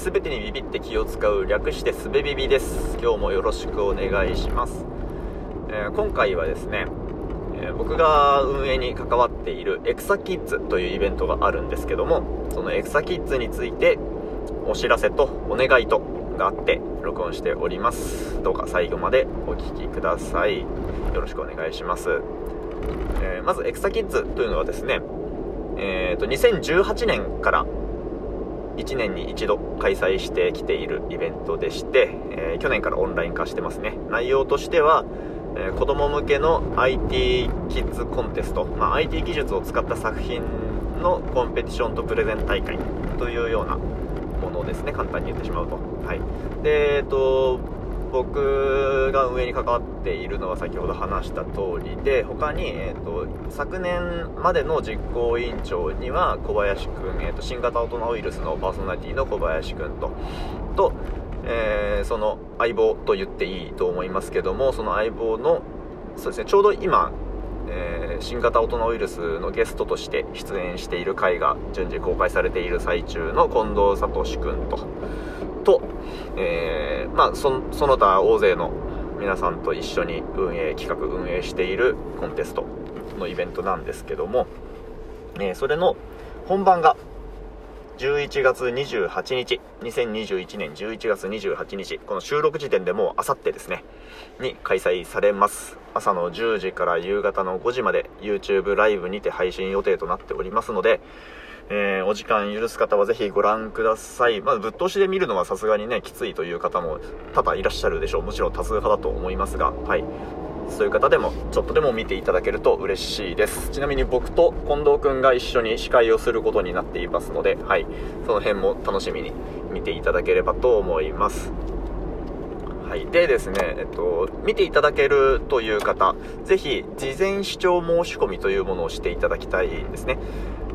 すべてにビビって気を使う略してすべビビです。今日もよろしくお願いします、えー、今回はですね、えー、僕が運営に関わっているエクサキッズというイベントがあるんですけどもそのエクサキッズについてお知らせとお願いとがあって録音しております。どうか最後までお聴きください。よろしくお願いします、えー、まずエクサキッズというのはですねえーと、2018年から1年に1度開催してきているイベントでして、えー、去年からオンライン化してますね。内容としては、えー、子供向けの IT キッズコンテスト、まあ、IT 技術を使った作品のコンペティションとプレゼン大会というようなものですね簡単に言ってしまうと。はい。でえっ、と僕が運営に関わっているのは先ほど話した通りで他に、えーと、昨年までの実行委員長には小林くん、えーと、新型大人ウイルスのパーソナリティの小林くんとと、えー、その相棒と言っていいと思いますけどもその相棒のそうですねちょうど今えー、新型大人ウイルスのゲストとして出演している回が順次公開されている最中の近藤聡君と。と、えー、まあそ、その他大勢の皆さんと一緒に運営、企画運営しているコンテストのイベントなんですけども、えー、それの本番が11月28日、2021年11月28日、この収録時点でもうあさってですね、に開催されます。朝の10時から夕方の5時まで YouTube ライブにて配信予定となっておりますので、えー、お時間許す方はぜひご覧ください。まあ、ぶっ通しで見るのはさすがにね、きついという方も多々いらっしゃるでしょう。もちろん多数派だと思いますが、はい。そういう方でも、ちょっとでも見ていただけると嬉しいです。ちなみに僕と近藤くんが一緒に司会をすることになっていますので、はい。その辺も楽しみに見ていただければと思います。はい。でですね、えっと、見ていただけるという方、ぜひ、事前視聴申し込みというものをしていただきたいんですね。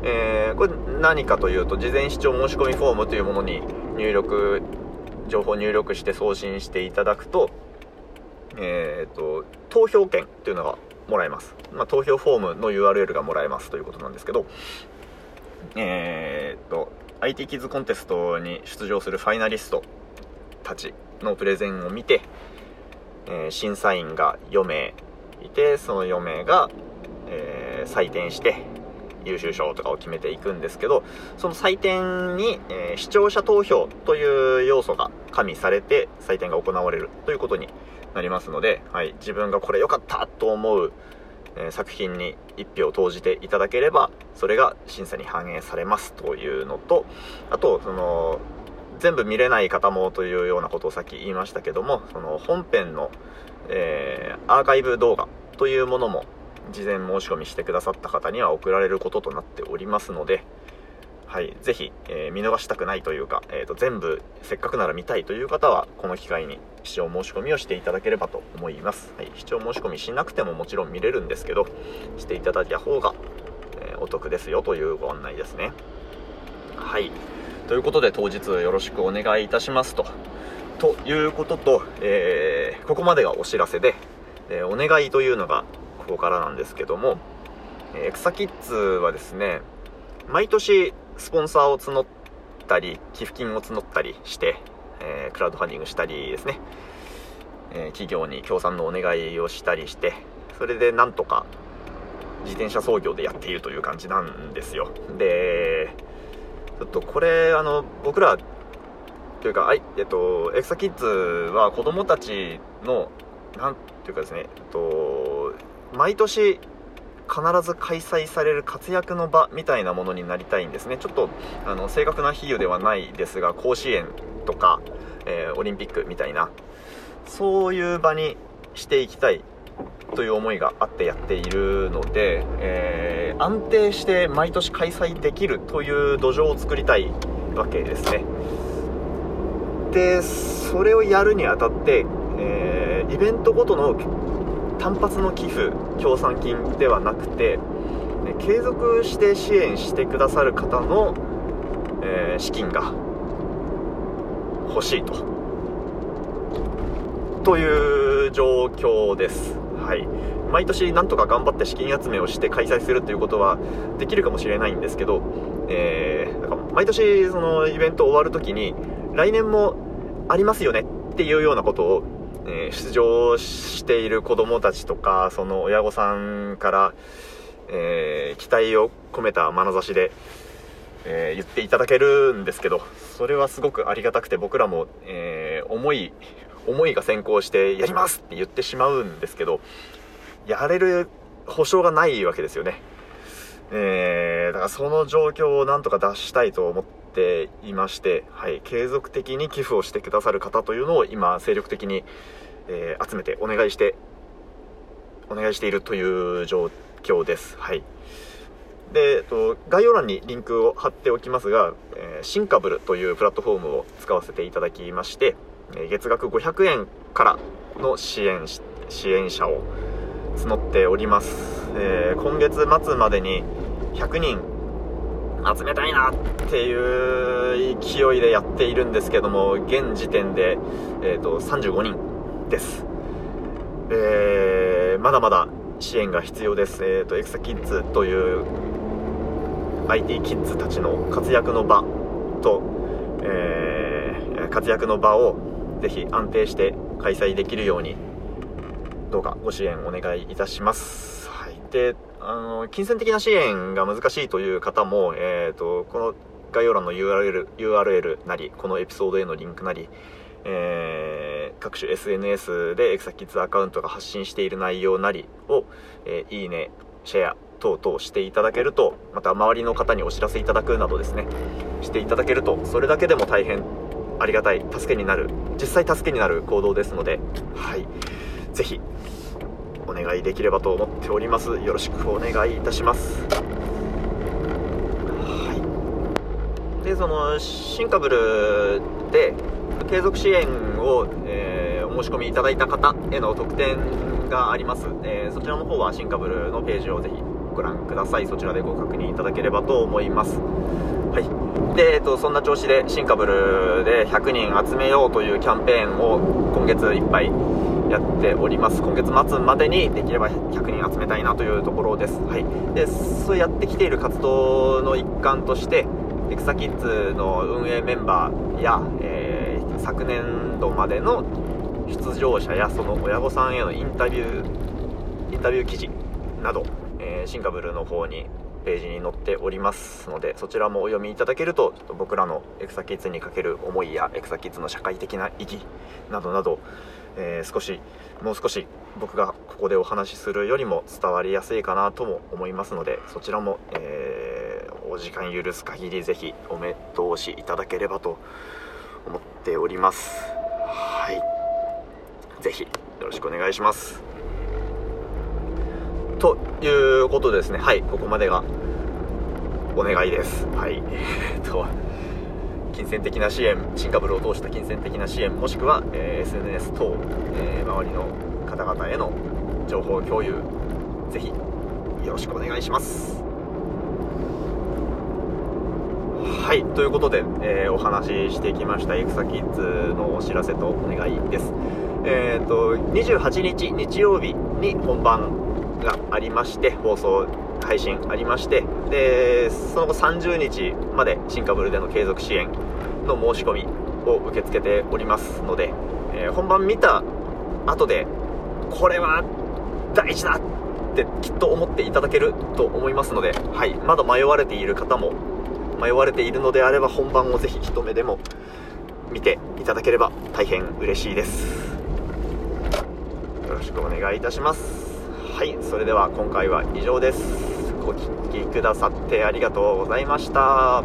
えー、これ何かというと事前視聴申し込みフォームというものに入力情報入力して送信していただくと,、えーと、投票権というのがもらえます、まあ、投票フォームの URL がもらえますということなんですけどえーと IT キッズコンテストに出場するファイナリストたちのプレゼンを見て、えー、審査員が4名いてその4名が、えー、採点して優秀賞とかを決めていくんですけど、その採点に、えー、視聴者投票という要素が加味されて採点が行われるということになりますので、はい、自分がこれ良かったと思う、えー、作品に1票投じていただければ、それが審査に反映されますというのと、あと、その、全部見れない方もというようなことをさっき言いましたけども、その本編の、えー、アーカイブ動画というものも事前申し込みしてくださった方には送られることとなっておりますので、はい、ぜひ、えー、見逃したくないというか、えーと、全部せっかくなら見たいという方はこの機会に視聴申し込みをしていただければと思います、はい、視聴申し込みしなくてももちろん見れるんですけどしていただいた方が、えー、お得ですよというご案内ですね。はいということで当日よろしくお願いいたしますと。ということと、えー、ここまでがお知らせで、えお願いというのがここからなんですけども、えー、草キッズはですね、毎年スポンサーを募ったり、寄付金を募ったりして、えー、クラウドファンディングしたりですね、え、企業に協賛のお願いをしたりして、それでなんとか自転車操業でやっているという感じなんですよ。で、ちょっとこれ、あの、僕ら、というか、い、えっと、エクサキッズは子供たちの、なんていうかですね、えっと、毎年必ず開催される活躍の場みたいなものになりたいんですね。ちょっとあの正確な比喩ではないですが甲子園とか、えー、オリンピックみたいなそういう場にしていきたいという思いがあってやっているので、えー、安定して毎年開催できるという土壌を作りたいわけですね。でそれをやるにあたって、えー、イベントごとの単発の寄付協賛金ではなくて継続して支援してくださる方の、えー、資金が欲しいとという状況です。はい、毎年なんとか頑張って資金集めをして開催するということはできるかもしれないんですけどえー、か毎年そのイベント終わるときに、来年もありますよねっていうようなことを、えー、出場している子供たちとか、その親御さんから、えー、期待を込めた眼差しで、えー、言っていただけるんですけど、それはすごくありがたくて僕らも、えー、思い、思いが先行してやりますって言ってしまうんですけど、やれる保証がないわけですよね。えー、だからその状況をなんとか脱したいと思ってていまして、はい、継続的に寄付をしてくださる方というのを今精力的に、えー、集めてお願いして、お願いしているという状況です。はい。で、えっと、概要欄にリンクを貼っておきますが、えー、シンカブルというプラットフォームを使わせていただきまして、え月額500円からの支援、支援者を募っております。えー、今月末までに100人集めたいなっていう勢いでやっているんですけども、現時点で、えーと、35人です。えー、まだまだ支援が必要です。えーと、エクサキッズという IT キッズたちの活躍の場と、えー、活躍の場をぜひ安定して開催できるようにどうかご支援お願いいたします。で、あの、金銭的な支援が難しいという方も、えっ、ー、と、この概要欄の URL, URL なり、このエピソードへのリンクなり、えー、各種 SNS でエクサキッズアカウントが発信している内容なりを、えー、いいね、シェア等々していただけると、また周りの方にお知らせいただくなどですね、していただけると、それだけでも大変ありがたい、助けになる、実際助けになる行動ですので、はい。ぜひお願いできればと思っております。よろしくお願いいたします。はい。でそのシンカブルで継続支援を、えー、お申し込みいただいた方への特典があります、えー、そちらの方はシンカブルのページをぜひご覧ください。そちらでご確認いただければと思います。で、えっと、そんな調子でシンカブルで100人集めようというキャンペーンを今月いっぱいやっております。今月末までにできれば100人集めたいなというところです、はい、でそうやってきている活動の一環としてエクサキッズの運営メンバーや、えー、昨年度までの出場者やその親御さんへのインタビューインタビュー記事など、え、シンカブルの方にページに載っておりますのでそちらもお読みいただけるとちょっと僕らのエクサキッズにかける思いやエクサキッズの社会的な意義などなど、えー、少しもう少し僕がここでお話しするよりも伝わりやすいかなとも思いますのでそちらも、えー、お時間許す限りぜひお目通しいただければと思っております。はい。ぜひよろしくお願いします。ということですね。はい、ここまでがお願いです。はい。え っと、金銭的な支援、新株を通した金銭的な支援、もしくは、えー、SNS 等、えー、周りの方々への情報共有、ぜひよろしくお願いします。はい、ということで、えー、お話ししてきました、エクサキッズのお知らせとお願いです。えっ、ー、と、28日日曜日に本番がありまして放送配信ありましてでその後30日まで新カブルでの継続支援の申し込みを受け付けておりますので、えー、本番見た後でこれは大事だってきっと思っていただけると思いますので、はい、まだ迷われている方も迷われているのであれば本番をぜひ一目でも見ていただければ大変嬉しいです。よろしくお願いいたします。はいそれでは今回は以上です。お聴きくださってありがとうございました。